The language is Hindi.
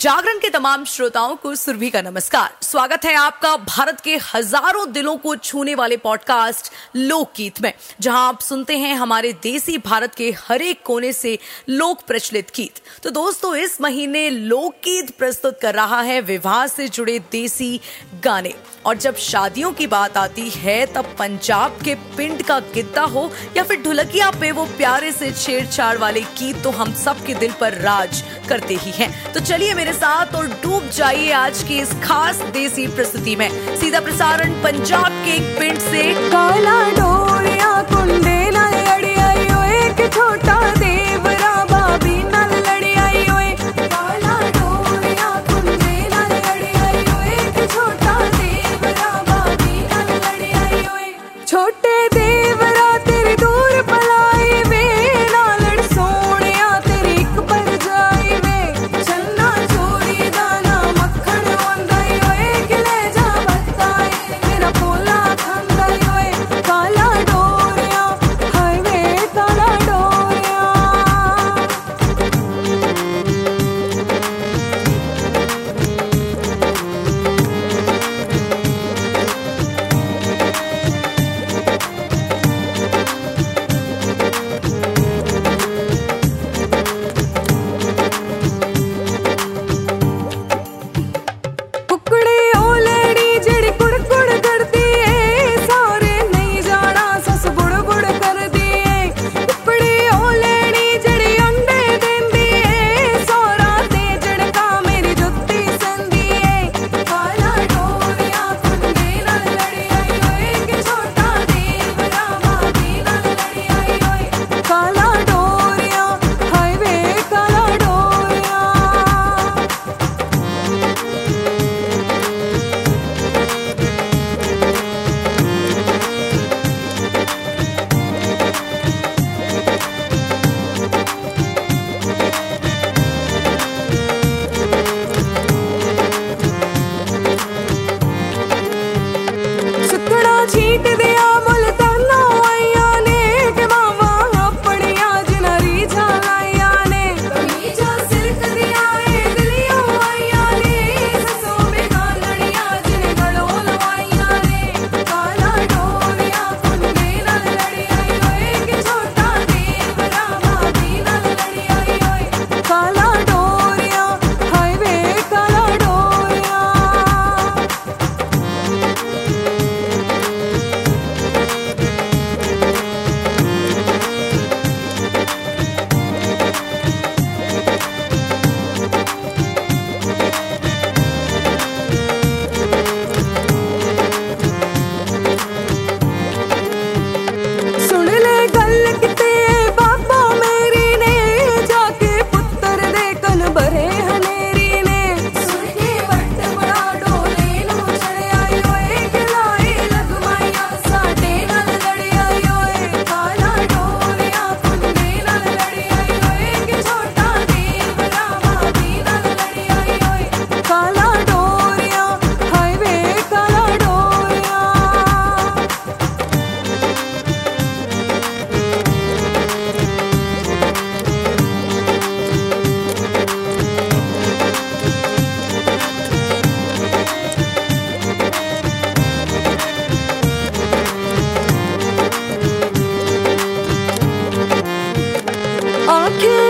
जागरण के तमाम श्रोताओं को सुरभि का नमस्कार। स्वागत है आपका भारत के हज़ारों दिलों को छूने वाले पॉडकास्ट लोकगीत में, जहाँ आप सुनते हैं हमारे देसी भारत के हर एक कोने से लोक प्रचलित गीत। तो दोस्तों, इस महीने लोकगीत प्रस्तुत कर रहा है विवाह से जुड़े देसी गाने। और जब शादियों की बात आती है, तब पंजाब के पिंड का गिद्दा हो या फिर ढुलकिया पे वो प्यारे से छेड़छाड़ वाले गीत तो हम सबके दिल पर राज करते ही हैं। तो चलिए मेरे साथ और डूब जाइए आज की इस खास देसी प्रस्तुति में। सीधा प्रसारण पंजाब के एक पिंड से। काला डोरिया कुंडे can